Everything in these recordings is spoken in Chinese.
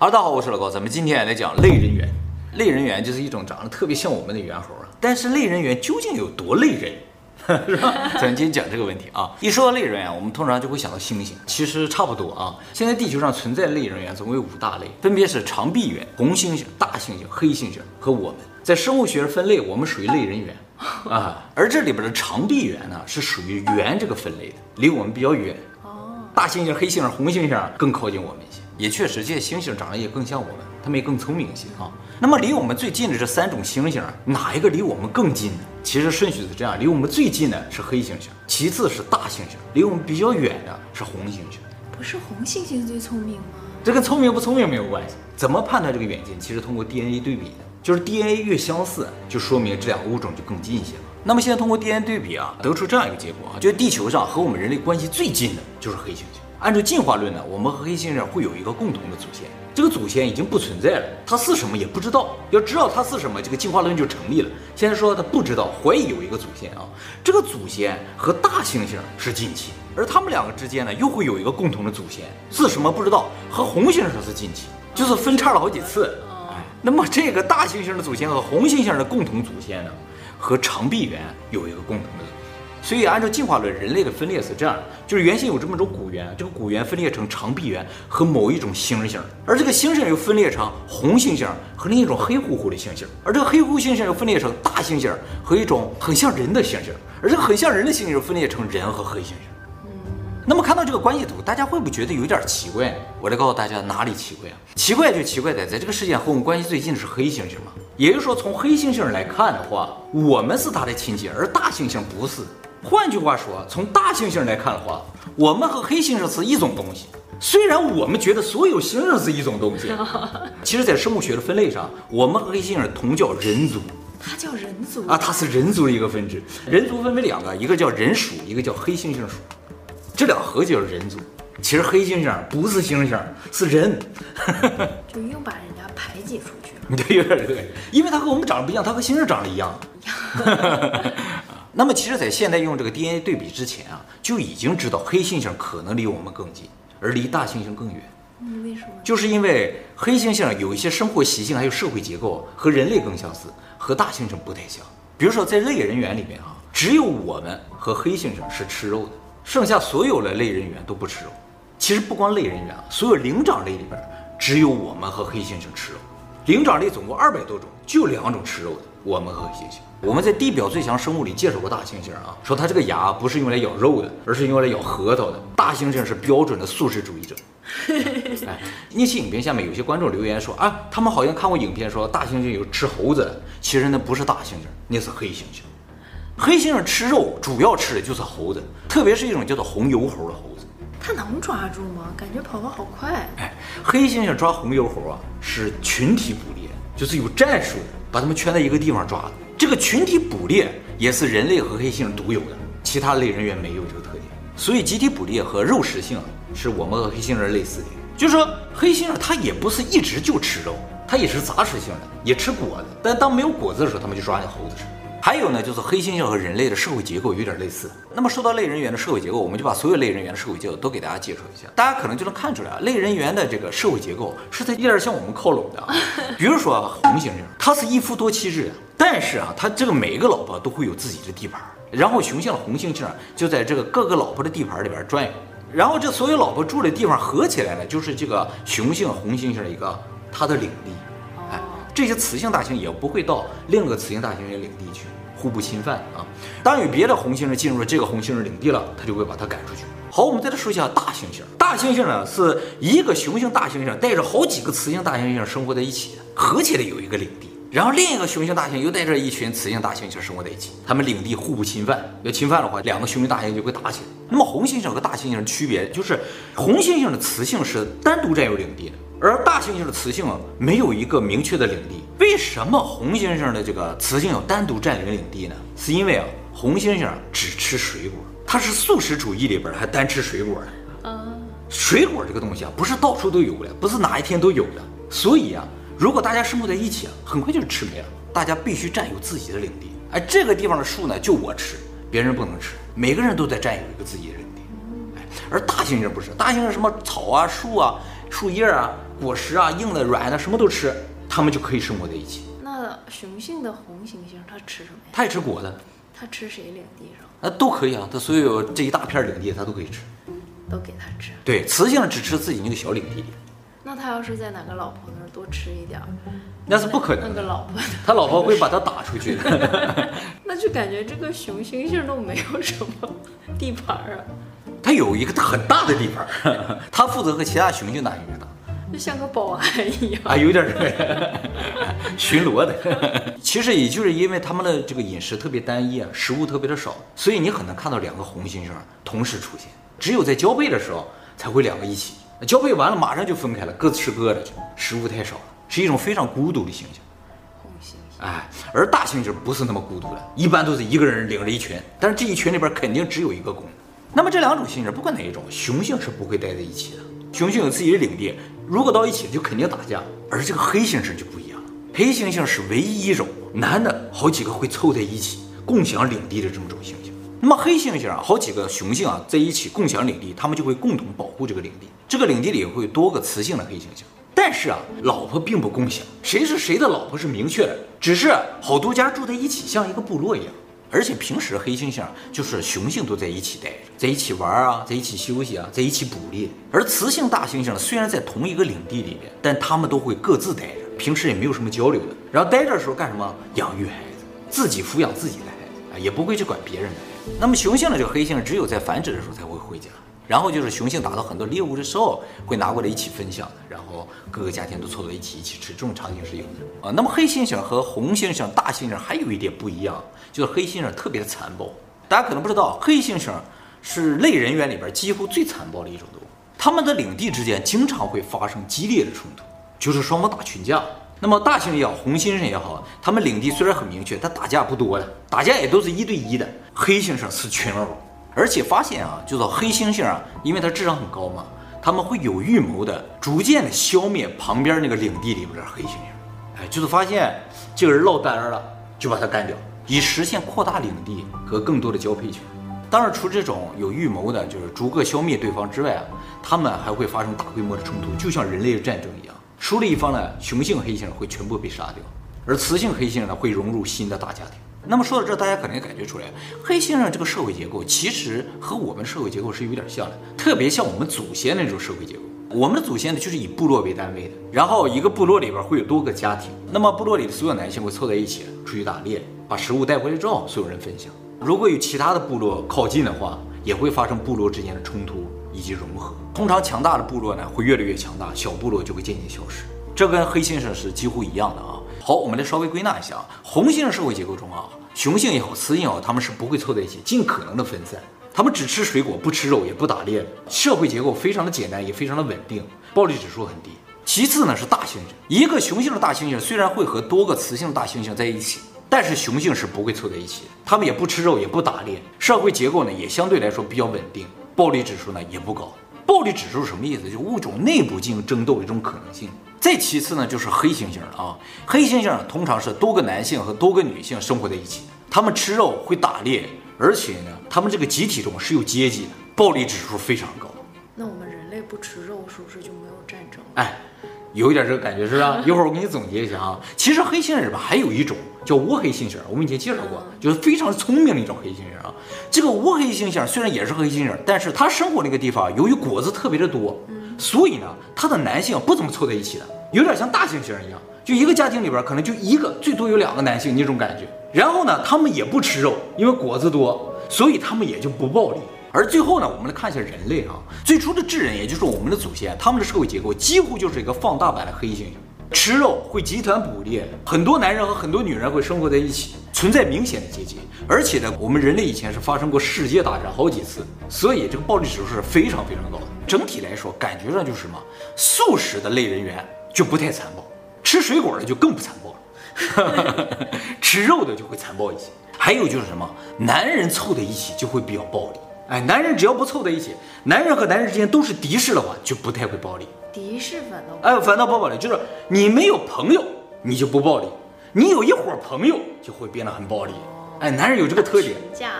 哈喽，大家好，我是老高，咱们今天来讲类人猿。类人猿就是一种长得特别像我们的猿猴啊，但是类人猿究竟有多类人，是吧？咱今天讲这个问题啊。一说到类人猿，我们通常就会想到猩猩，其实差不多啊。现在地球上存在类人猿总共有五大类，分别是长臂猿、红猩猩、大猩猩、黑猩猩和我们。在生物学分类，我们属于类人猿 啊。而这里边的长臂猿呢，是属于猿这个分类的，离我们比较远。哦，大猩猩、黑猩猩、红猩猩更靠近我们一些。也确实，这些猩猩长得也更像我们，它们也更聪明一些啊。那么离我们最近的这三种猩猩，哪一个离我们更近呢？其实顺序是这样：离我们最近的是黑猩猩，其次是大猩猩，离我们比较远的是红猩猩。不是红猩猩最聪明吗？这跟聪明不聪明没有关系。怎么判断这个远近？其实通过 DNA 对比的，就是 DNA 越相似，就说明这两个物种就更近一些了。那么现在通过 DNA 对比啊，得出这样一个结果啊，就是地球上和我们人类关系最近的就是黑猩猩。按照进化论呢，我们和黑猩猩会有一个共同的祖先，这个祖先已经不存在了，它是什么也不知道。要知道它是什么，这个进化论就成立了。现在说它不知道，怀疑有一个祖先啊，这个祖先和大猩猩是近亲，而他们两个之间呢，又会有一个共同的祖先，是什么不知道，和红猩猩是近亲，就是分叉了好几次。哎，那么这个大猩猩的祖先和红猩猩的共同祖先呢，和长臂猿有一个共同的。所以，按照进化论，人类的分裂是这样：就是原先有这么种古猿，这个古猿分裂成长臂猿和某一种猩猩，而这个猩猩又分裂成红猩猩和另一种黑乎乎的猩猩，而这个黑乎猩猩又分裂成大猩猩和一种很像人的猩猩，而这个很像人的猩猩又分裂成人和黑猩猩。那么看到这个关系图，大家会不会觉得有点奇怪？我来告诉大家哪里奇怪啊？奇怪就奇怪在，在这个世界和我们关系最近的是黑猩猩嘛？也就是说，从黑猩猩来看的话，我们是它的亲戚，而大猩猩不是。换句话说，从大猩猩来看的话，我们和黑猩猩是一种东西。虽然我们觉得所有猩猩是一种东西，其实，在生物学的分类上，我们和黑猩猩同叫人族。它叫人族啊，它是人族的一个分支。人族分为两个，一个叫人属，一个叫黑猩猩属。这两合起就是人族。其实黑猩猩不是猩猩，是人。就又把人家排挤出去了。对，有点对，因为它和我们长得不一样，它和猩猩长得一样。那么，其实，在现在用这个 DNA 对比之前啊，就已经知道黑猩猩可能离我们更近，而离大猩猩更远。嗯，为什么？就是因为黑猩猩有一些生活习性，还有社会结构和人类更相似，和大猩猩不太像。比如说，在类人猿里面啊，只有我们和黑猩猩是吃肉的，剩下所有的类人猿都不吃肉。其实不光类人猿啊，所有灵长类里边，只有我们和黑猩猩吃肉。灵长类总共二百多种，就两种吃肉的，我们和黑猩猩。我们在地表最强生物里介绍过大猩猩啊，说它这个牙不是用来咬肉的，而是用来咬核桃的。大猩猩是标准的素食主义者。哎，那期影片下面有些观众留言说啊，他们好像看过影片说大猩猩有吃猴子的，其实那不是大猩猩，那是黑猩猩。黑猩猩吃肉主要吃的就是猴子，特别是一种叫做红油猴的猴子。它能抓住吗？感觉跑得好快。哎，黑猩猩抓红油猴啊，是群体捕猎，就是有战术，把他们圈在一个地方抓的。这个群体捕猎也是人类和黑猩猩独有的，其他类人猿没有这个特点。所以集体捕猎和肉食性是我们和黑猩人类似的。就是说，黑猩猩它也不是一直就吃肉，它也是杂食性的，也吃果子。但当没有果子的时候，他们就抓那猴子吃。还有呢，就是黑猩猩和人类的社会结构有点类似。那么说到类人猿的社会结构，我们就把所有类人猿的社会结构都给大家介绍一下，大家可能就能看出来啊，类人猿的这个社会结构是在有点向我们靠拢的。比如说红猩猩，它是一夫多妻制的，但是啊，它这个每一个老婆都会有自己的地盘。然后雄性的红猩猩就在这个各个老婆的地盘里边转悠，然后这所有老婆住的地方合起来呢，就是这个雄性红猩猩的一个它的领地。这些雌性大猩也不会到另一个雌性大猩猩领地去。互不侵犯啊！当有别的红猩猩进入了这个红猩猩领地了，他就会把它赶出去。好，我们再来说一下大猩猩。大猩猩呢，是一个雄性大猩猩带着好几个雌性大猩猩生活在一起，合起来有一个领地。然后另一个雄性大猩猩又带着一群雌性大猩猩生活在一起，他们领地互不侵犯。要侵犯的话，两个雄性大猩猩就会打起来。那么红猩猩和大猩猩的区别就是，红猩猩的雌性是单独占有领地的。而大猩猩的雌性啊没有一个明确的领地，为什么红猩猩的这个雌性要单独占领领地呢？是因为啊，红猩猩只吃水果，它是素食主义里边还单吃水果呢。啊，水果这个东西啊，不是到处都有的，不是哪一天都有的。所以啊，如果大家生活在一起啊，很快就吃没了。大家必须占有自己的领地。哎，这个地方的树呢，就我吃，别人不能吃。每个人都在占有一个自己的领地。哎，而大猩猩不是，大猩猩什么草啊树啊。树叶啊、果实啊、硬的、软的，什么都吃，它们就可以生活在一起。那雄性的红猩猩它吃什么呀？它也吃果子，它吃谁领地上？啊，都可以啊，它所有这一大片领地它都可以吃。都给它吃。对，雌性只吃自己那个小领地里。那他要是在哪个老婆那儿多吃一点儿，那是不可能。那个老婆，他老婆会把他打出去的。那就感觉这个雄猩猩都没有什么地盘啊。他有一个很大的地盘，他负责和其他雄性打一个打，就像个保安一样啊，有点儿巡逻的。其实也就是因为他们的这个饮食特别单一啊，食物特别的少，所以你很难看到两个红猩猩同时出现。只有在交配的时候才会两个一起。交配完了，马上就分开了，各吃各的去。食物太少了，是一种非常孤独的猩猩。红猩猩，哎，而大猩猩不是那么孤独的，一般都是一个人领着一群，但是这一群里边肯定只有一个公。那么这两种猩猩，不管哪一种，雄性是不会待在一起的。雄性有自己的领地，如果到一起就肯定打架。而这个黑猩猩就不一样了，黑猩猩是唯一一种男的好几个会凑在一起共享领地的这么种猩猩。那么黑猩猩啊，好几个雄性啊在一起共享领地，他们就会共同保护这个领地。这个领地里会有多个雌性的黑猩猩，但是啊，老婆并不共享，谁是谁的老婆是明确的，只是好多家住在一起，像一个部落一样。而且平时黑猩猩就是雄性都在一起待着，在一起玩啊，在一起休息啊，在一起捕猎。而雌性大猩猩虽然在同一个领地里面，但他们都会各自待着，平时也没有什么交流的。然后待着的时候干什么？养育孩子，自己抚养自己的孩子啊，也不会去管别人的。那么雄性的这个黑猩猩只有在繁殖的时候才会回家，然后就是雄性打到很多猎物的时候会拿过来一起分享，然后各个家庭都凑到一起一起吃，这种场景是有的啊。那么黑猩猩和红猩猩、大猩猩还有一点不一样，就是黑猩猩特别的残暴。大家可能不知道，黑猩猩是类人猿里边几乎最残暴的一种动物，它们的领地之间经常会发生激烈的冲突，就是双方打群架。那么大猩猩也好，红猩猩也好，他们领地虽然很明确，但打架不多的，打架也都是一对一的。黑猩猩是群殴，而且发现啊，就是黑猩猩啊，因为它智商很高嘛，他们会有预谋的，逐渐的消灭旁边那个领地里边的黑猩猩。哎，就是发现这个人落单了，就把他干掉，以实现扩大领地和更多的交配权。当然，除这种有预谋的，就是逐个消灭对方之外啊，他们还会发生大规模的冲突，就像人类的战争一样。输了一方呢，雄性黑猩会全部被杀掉，而雌性黑猩呢会融入新的大家庭。那么说到这，大家可能也感觉出来，黑先生这个社会结构其实和我们社会结构是有点像的，特别像我们祖先那种社会结构。我们的祖先呢就是以部落为单位的，然后一个部落里边会有多个家庭，那么部落里的所有男性会凑在一起出去打猎，把食物带回来之后，所有人分享。如果有其他的部落靠近的话，也会发生部落之间的冲突以及融合。通常强大的部落呢会越来越强大，小部落就会渐渐消失。这跟黑先生是几乎一样的啊。好，我们来稍微归纳一下啊。红性社会结构中啊，雄性也好，雌性也好，他们是不会凑在一起，尽可能的分散。他们只吃水果，不吃肉，也不打猎。社会结构非常的简单，也非常的稳定，暴力指数很低。其次呢是大猩猩，一个雄性的大猩猩虽然会和多个雌性的大猩猩在一起，但是雄性是不会凑在一起。他们也不吃肉，也不打猎，社会结构呢也相对来说比较稳定，暴力指数呢也不高。暴力指数什么意思？就是物种内部进行争斗的一种可能性。再其次呢，就是黑猩猩了啊。黑猩猩通常是多个男性和多个女性生活在一起，他们吃肉会打猎，而且呢，他们这个集体中是有阶级的，暴力指数非常高。那我们人类不吃肉，是不是就没有战争？哎，有一点这个感觉是吧？一会儿我给你总结一下啊。其实黑猩猩里边还有一种叫倭黑猩猩，我们以前介绍过，就是非常聪明的一种黑猩猩啊。这个倭黑猩猩虽然也是黑猩猩，但是它生活那个地方由于果子特别的多。所以呢，它的男性不怎么凑在一起的，有点像大猩猩一样，就一个家庭里边可能就一个，最多有两个男性那种感觉。然后呢，他们也不吃肉，因为果子多，所以他们也就不暴力。而最后呢，我们来看一下人类啊，最初的智人，也就是我们的祖先，他们的社会结构几乎就是一个放大版的黑猩猩，吃肉会集团捕猎，很多男人和很多女人会生活在一起，存在明显的阶级。而且呢，我们人类以前是发生过世界大战好几次，所以这个暴力指数是非常非常高的。整体来说，感觉上就是什么，素食的类人猿就不太残暴，吃水果的就更不残暴了，吃肉的就会残暴一些。还有就是什么，男人凑在一起就会比较暴力。哎，男人只要不凑在一起，男人和男人之间都是敌视的话，就不太会暴力。敌视反倒哎，反倒不暴力，就是你没有朋友，你就不暴力；你有一伙朋友，就会变得很暴力。哎，男人有这个特点，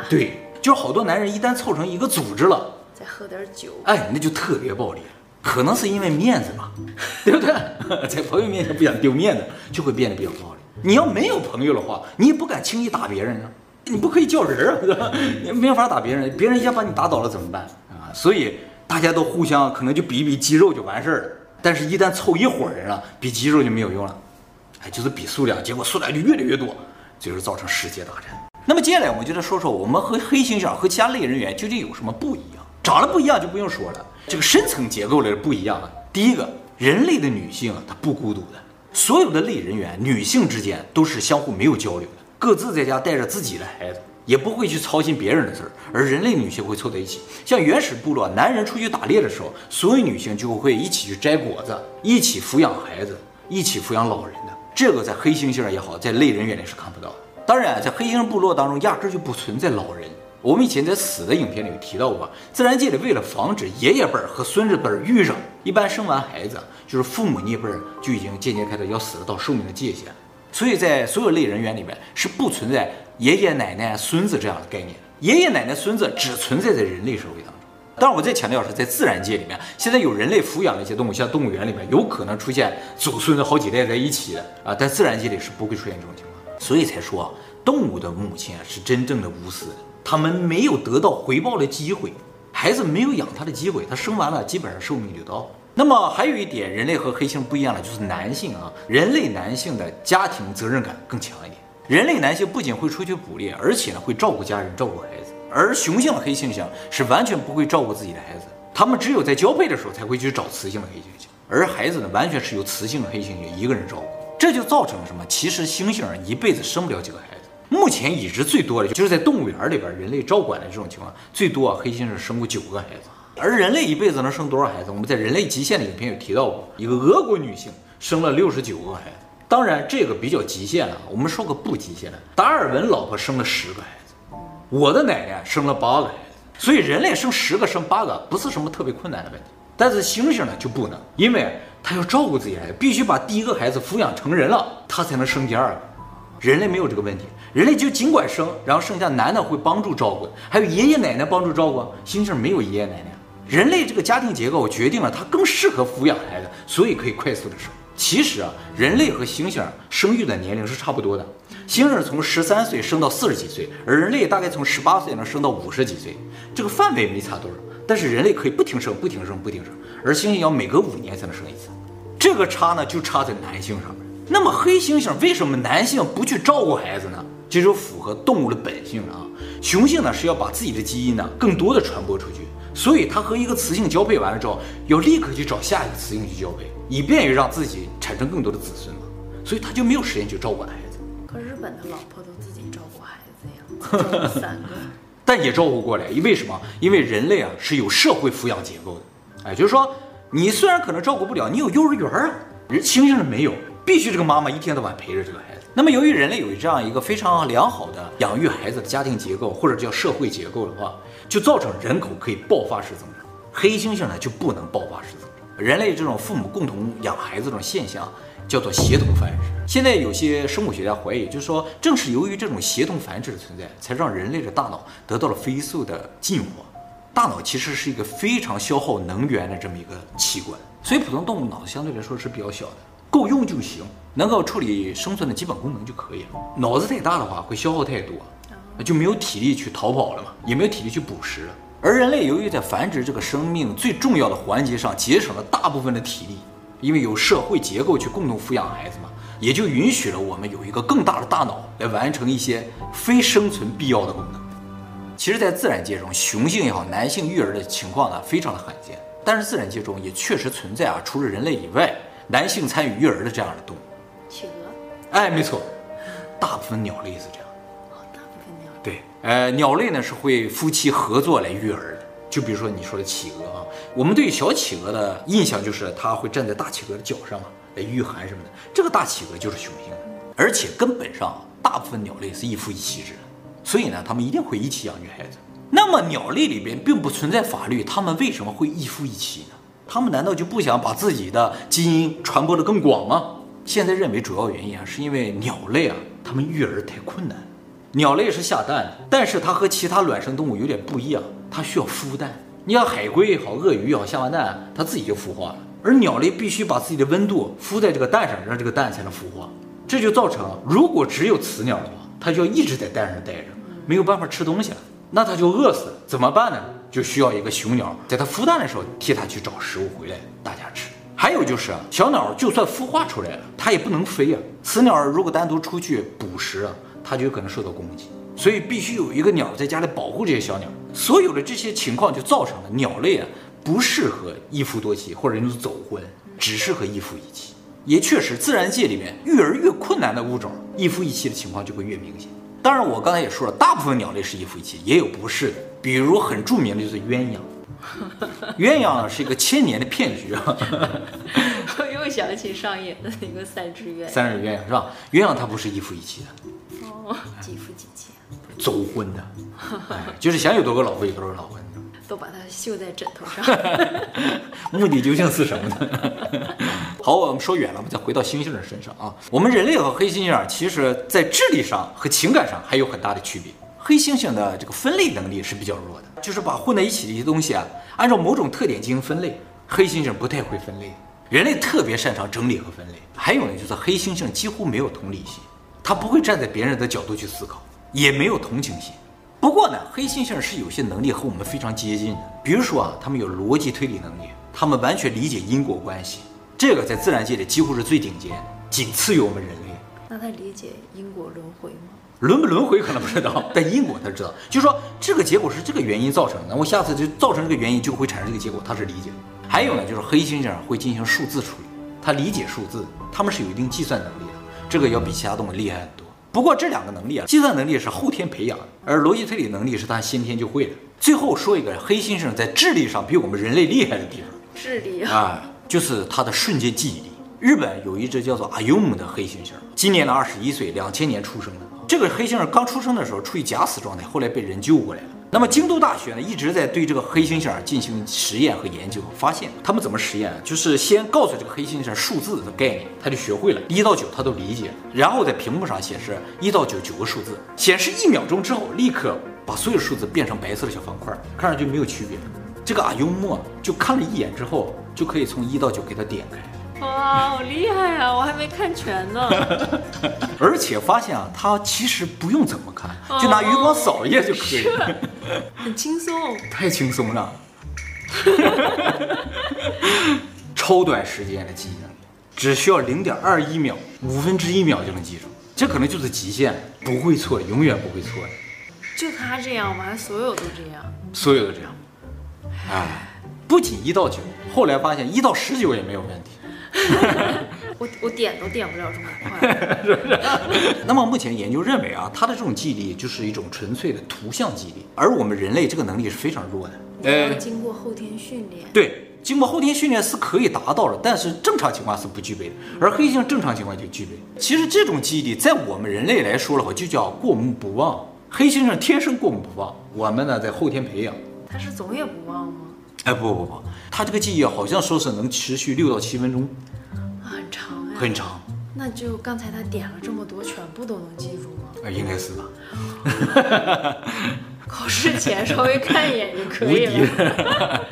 对，就是好多男人一旦凑成一个组织了。再喝点酒，哎，那就特别暴力。可能是因为面子吧，对不对？在朋友面前不想丢面子，就会变得比较暴力。你要没有朋友的话，你也不敢轻易打别人啊，你不可以叫人啊，对吧？你没法打别人，别人一下把你打倒了怎么办啊？所以大家都互相可能就比一比肌肉就完事儿了，但是一旦凑一伙人了，比肌肉就没有用了，哎，就是比数量，结果数量就越来越多，最后造成世界大战。那么接下来我们就来说说我们和黑猩猩和其他类人猿究竟有什么不一样？长得不一样就不用说了，这个深层结构的不一样啊。第一个，人类的女性啊，她不孤独的，所有的类人猿女性之间都是相互没有交流的，各自在家带着自己的孩子，也不会去操心别人的事儿。而人类女性会凑在一起，像原始部落，男人出去打猎的时候，所有女性就会一起去摘果子，一起抚养孩子，一起抚养老人的。这个在黑猩猩也好，在类人猿里是看不到。当然，在黑猩猩部落当中，压根就不存在老人。我们以前在死的影片里有提到过，自然界里为了防止爷爷辈儿和孙子辈儿遇上，一般生完孩子就是父母那辈儿就已经渐渐开始要死了，到寿命的界限。所以在所有类人猿里面是不存在爷爷奶奶孙子这样的概念，爷爷奶奶孙子只存在在人类社会当中。当然，我再强调是在自然界里面，现在有人类抚养的一些动物，像动物园里面有可能出现祖孙的好几代在一起的啊，但自然界里是不会出现这种情况。所以才说，动物的母亲啊是真正的无私的，他们没有得到回报的机会，孩子没有养他的机会，他生完了基本上寿命就到了。那么还有一点，人类和黑猩猩不一样的就是男性啊，人类男性的家庭责任感更强一点。人类男性不仅会出去捕猎，而且呢会照顾家人、照顾孩子，而雄性的黑猩猩是完全不会照顾自己的孩子，他们只有在交配的时候才会去找雌性的黑猩猩，而孩子呢完全是由雌性的黑猩猩一个人照顾。这就造成了什么？其实猩猩一辈子生不了几个孩子。目前已知最多的就是在动物园里边，人类照管的这种情况，最多啊，黑猩猩生过九个孩子。而人类一辈子能生多少孩子？我们在人类极限的影片有提到过，一个俄国女性生了六十九个孩子。当然这个比较极限了，我们说个不极限的，达尔文老婆生了十个孩子，我的奶奶生了八个孩子。所以人类生十个生八个不是什么特别困难的问题，但是猩猩呢就不能，因为。它要照顾自己孩子，必须把第一个孩子抚养成人了，它才能生第二个。人类没有这个问题，人类就尽管生，然后剩下男的会帮助照顾，还有爷爷奶奶帮助照顾。猩猩没有爷爷奶奶，人类这个家庭结构决定了他更适合抚养孩子，所以可以快速的生。其实啊，人类和猩猩生育的年龄是差不多的，猩猩从十三岁生到四十几岁，而人类大概从十八岁能生到五十几岁，这个范围没差多少。但是人类可以不停生，不停生，不停生，而猩猩要每隔五年才能生一次。这个差呢，就差在男性上面。那么黑猩猩为什么男性不去照顾孩子呢？这就符合动物的本性啊。雄性呢是要把自己的基因呢更多的传播出去，所以他和一个雌性交配完了之后，要立刻去找下一个雌性去交配，以便于让自己产生更多的子孙嘛。所以他就没有时间去照顾孩子。可日本的老婆都自己照顾孩子呀，三个。但也照顾过来，因为什么？因为人类啊是有社会抚养结构的，哎，就是说你虽然可能照顾不了，你有幼儿园啊，人猩猩是没有，必须这个妈妈一天到晚陪着这个孩子。那么由于人类有这样一个非常良好的养育孩子的家庭结构，或者叫社会结构的话，就造成人口可以爆发式增长。黑猩猩呢就不能爆发式增长。人类这种父母共同养孩子这种现象。叫做协同繁殖。现在有些生物学家怀疑，就是说，正是由于这种协同繁殖的存在，才让人类的大脑得到了飞速的进化。大脑其实是一个非常消耗能源的这么一个器官，所以普通动物脑子相对来说是比较小的，够用就行，能够处理生存的基本功能就可以了。脑子太大的话会消耗太多，就没有体力去逃跑了嘛，也没有体力去捕食了。而人类由于在繁殖这个生命最重要的环节上节省了大部分的体力。因为有社会结构去共同抚养孩子嘛，也就允许了我们有一个更大的大脑来完成一些非生存必要的功能。其实，在自然界中，雄性也好，男性育儿的情况呢，非常的罕见。但是，自然界中也确实存在啊，除了人类以外，男性参与育儿的这样的动物。企鹅。哎，没错，大部分鸟类是这样。哦，大部分鸟。对，呃，鸟类呢是会夫妻合作来育儿的。就比如说你说的企鹅啊，我们对于小企鹅的印象就是它会站在大企鹅的脚上嘛，来御寒什么的。这个大企鹅就是雄性的，而且根本上大部分鸟类是一夫一妻制的，所以呢，他们一定会一起养育孩子。那么鸟类里边并不存在法律，他们为什么会一夫一妻呢？他们难道就不想把自己的基因传播得更广吗？现在认为主要原因啊，是因为鸟类啊，它们育儿太困难。鸟类是下蛋，但是它和其他卵生动物有点不一样，它需要孵蛋。你像海龟也好，鳄鱼也好，下完蛋它自己就孵化了。而鸟类必须把自己的温度敷在这个蛋上，让这个蛋才能孵化。这就造成，如果只有雌鸟的话，它就要一直在蛋上待着，没有办法吃东西了，那它就饿死。怎么办呢？就需要一个雄鸟，在它孵蛋的时候替它去找食物回来，大家吃。还有就是小鸟就算孵化出来了，它也不能飞啊。雌鸟如果单独出去捕食啊，它就有可能受到攻击。所以必须有一个鸟在家里保护这些小鸟。所有的这些情况就造成了鸟类啊不适合一夫多妻或者就是走婚，只适合一夫一妻。也确实，自然界里面育儿越困难的物种，一夫一妻的情况就会越明显。当然，我刚才也说了，大部分鸟类是一夫一妻，也有不是的。比如很著名的就是鸳鸯，鸳鸯是一个千年的骗局啊。我又想起上演的那个三只鸳鸯，三只鸳鸯是吧？鸳鸯它不是一夫一妻的，哦，几夫几妻。走婚的，哎，就是想有多个老婆有多个老婆，都把它绣在枕头上，目的究竟是什么呢？好，我们说远了，我们再回到猩猩的身上啊。我们人类和黑猩猩啊，其实在智力上和情感上还有很大的区别。黑猩猩的这个分类能力是比较弱的，就是把混在一起的一些东西啊，按照某种特点进行分类。黑猩猩不太会分类，人类特别擅长整理和分类。还有呢，就是黑猩猩几乎没有同理心，他不会站在别人的角度去思考。也没有同情心，不过呢，黑猩猩是有些能力和我们非常接近的，比如说啊，他们有逻辑推理能力，他们完全理解因果关系，这个在自然界里几乎是最顶尖，仅次于我们人类。那他理解因果轮回吗？轮不轮回可能不知道，但因果他知道，就是说这个结果是这个原因造成的，我下次就造成这个原因就会产生这个结果，他是理解。还有呢，就是黑猩猩会进行数字处理，他理解数字，他们是有一定计算能力的，这个要比其他动物厉害很多。不过这两个能力啊，计算能力是后天培养的，而逻辑推理能力是他先天就会的。最后说一个黑猩猩在智力上比我们人类厉害的地方，智力啊，啊，就是它的瞬间记忆力。日本有一只叫做阿尤姆的黑猩猩，今年的二十一岁，两千年出生的。这个黑猩猩刚出生的时候处于假死状态，后来被人救过来了。那么京都大学呢，一直在对这个黑猩猩进行实验和研究，发现他们怎么实验？就是先告诉这个黑猩猩数字的概念，他就学会了，一到九他都理解，然后在屏幕上显示一到九九个数字，显示一秒钟之后，立刻把所有数字变成白色的小方块，看上去没有区别。这个阿幽默就看了一眼之后，就可以从一到九给他点开。哇，好厉害啊！我还没看全呢。而且发现啊，他其实不用怎么看，就拿余光扫一眼就可以了，哦、很轻松，太轻松了。超短时间的记忆能力，只需要零点二一秒，五分之一秒就能记住，这可能就是极限，不会错，永远不会错。就他这样吗？还所有都这样？所有都这样。哎，不仅一到九，后来发现一到十九也没有问题。我我点都点不了这么快，是不是？那么目前研究认为啊，它的这种记忆力就是一种纯粹的图像记忆力，而我们人类这个能力是非常弱的。呃，经过后天训练，对，经过后天训练是可以达到的，但是正常情况是不具备的。而黑猩正常情况就具备。其实这种记忆力在我们人类来说的话，就叫过目不忘。黑猩猩天生过目不忘，我们呢在后天培养。它是总也不忘吗？哎，不不不，他这个记忆好像说是能持续六到七分钟，很长哎，很长。那就刚才他点了这么多，全部都能记住吗？啊，应该是吧。考试前稍微看一眼就可以了。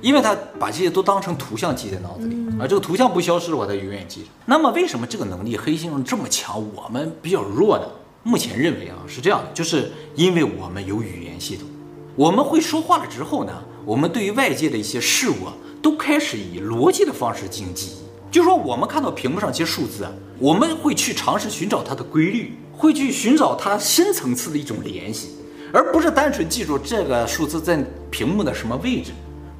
因为他把这些都当成图像记在脑子里，而、嗯、这个图像不消失的话，他永远记着。那么为什么这个能力黑猩猩这么强，我们比较弱呢？目前认为啊是这样的，就是因为我们有语言系统，我们会说话了之后呢。我们对于外界的一些事物啊，都开始以逻辑的方式进行记忆。就说，我们看到屏幕上这些数字啊，我们会去尝试寻找它的规律，会去寻找它深层次的一种联系，而不是单纯记住这个数字在屏幕的什么位置，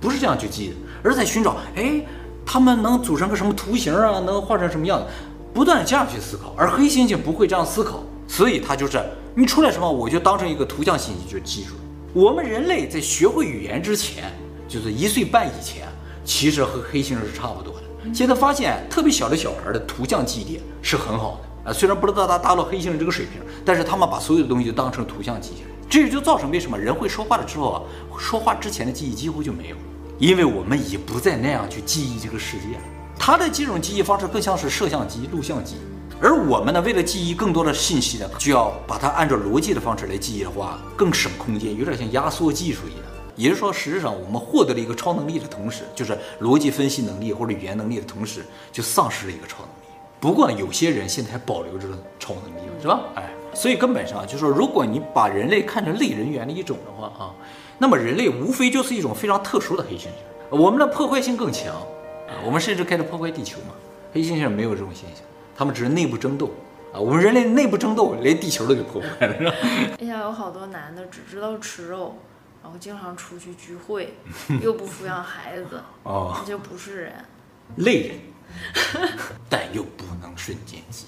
不是这样去记的，而在寻找，哎，它们能组成个什么图形啊，能画成什么样子，不断这样去思考。而黑猩猩不会这样思考，所以它就是你出来什么，我就当成一个图像信息就记住了。我们人类在学会语言之前，就是一岁半以前，其实和黑猩猩是差不多的。现在发现特别小的小孩的图像记忆力是很好的啊，虽然不知道他达到黑猩猩这个水平，但是他们把所有的东西都当成图像记下来，这也就造成为什么人会说话了之后啊，说话之前的记忆几乎就没有，因为我们已不再那样去记忆这个世界了。他的这种记忆方式更像是摄像机、录像机。而我们呢，为了记忆更多的信息呢，就要把它按照逻辑的方式来记忆的话，更省空间，有点像压缩技术一样。也就是说，实质上我们获得了一个超能力的同时，就是逻辑分析能力或者语言能力的同时，就丧失了一个超能力。不过有些人现在还保留着超能力，是吧？哎，所以根本上就是说，如果你把人类看成类人猿的一种的话啊，那么人类无非就是一种非常特殊的黑猩猩，我们的破坏性更强，我们甚至开始破坏地球嘛。黑猩猩没有这种现象，他们只是内部争斗啊。我们人类内部争斗，连地球都给破坏了，是吧？哎呀，有好多男的只知道吃肉，然后经常出去聚会，又不抚养孩子，哦，那就不是人，类人。但又不能瞬间移。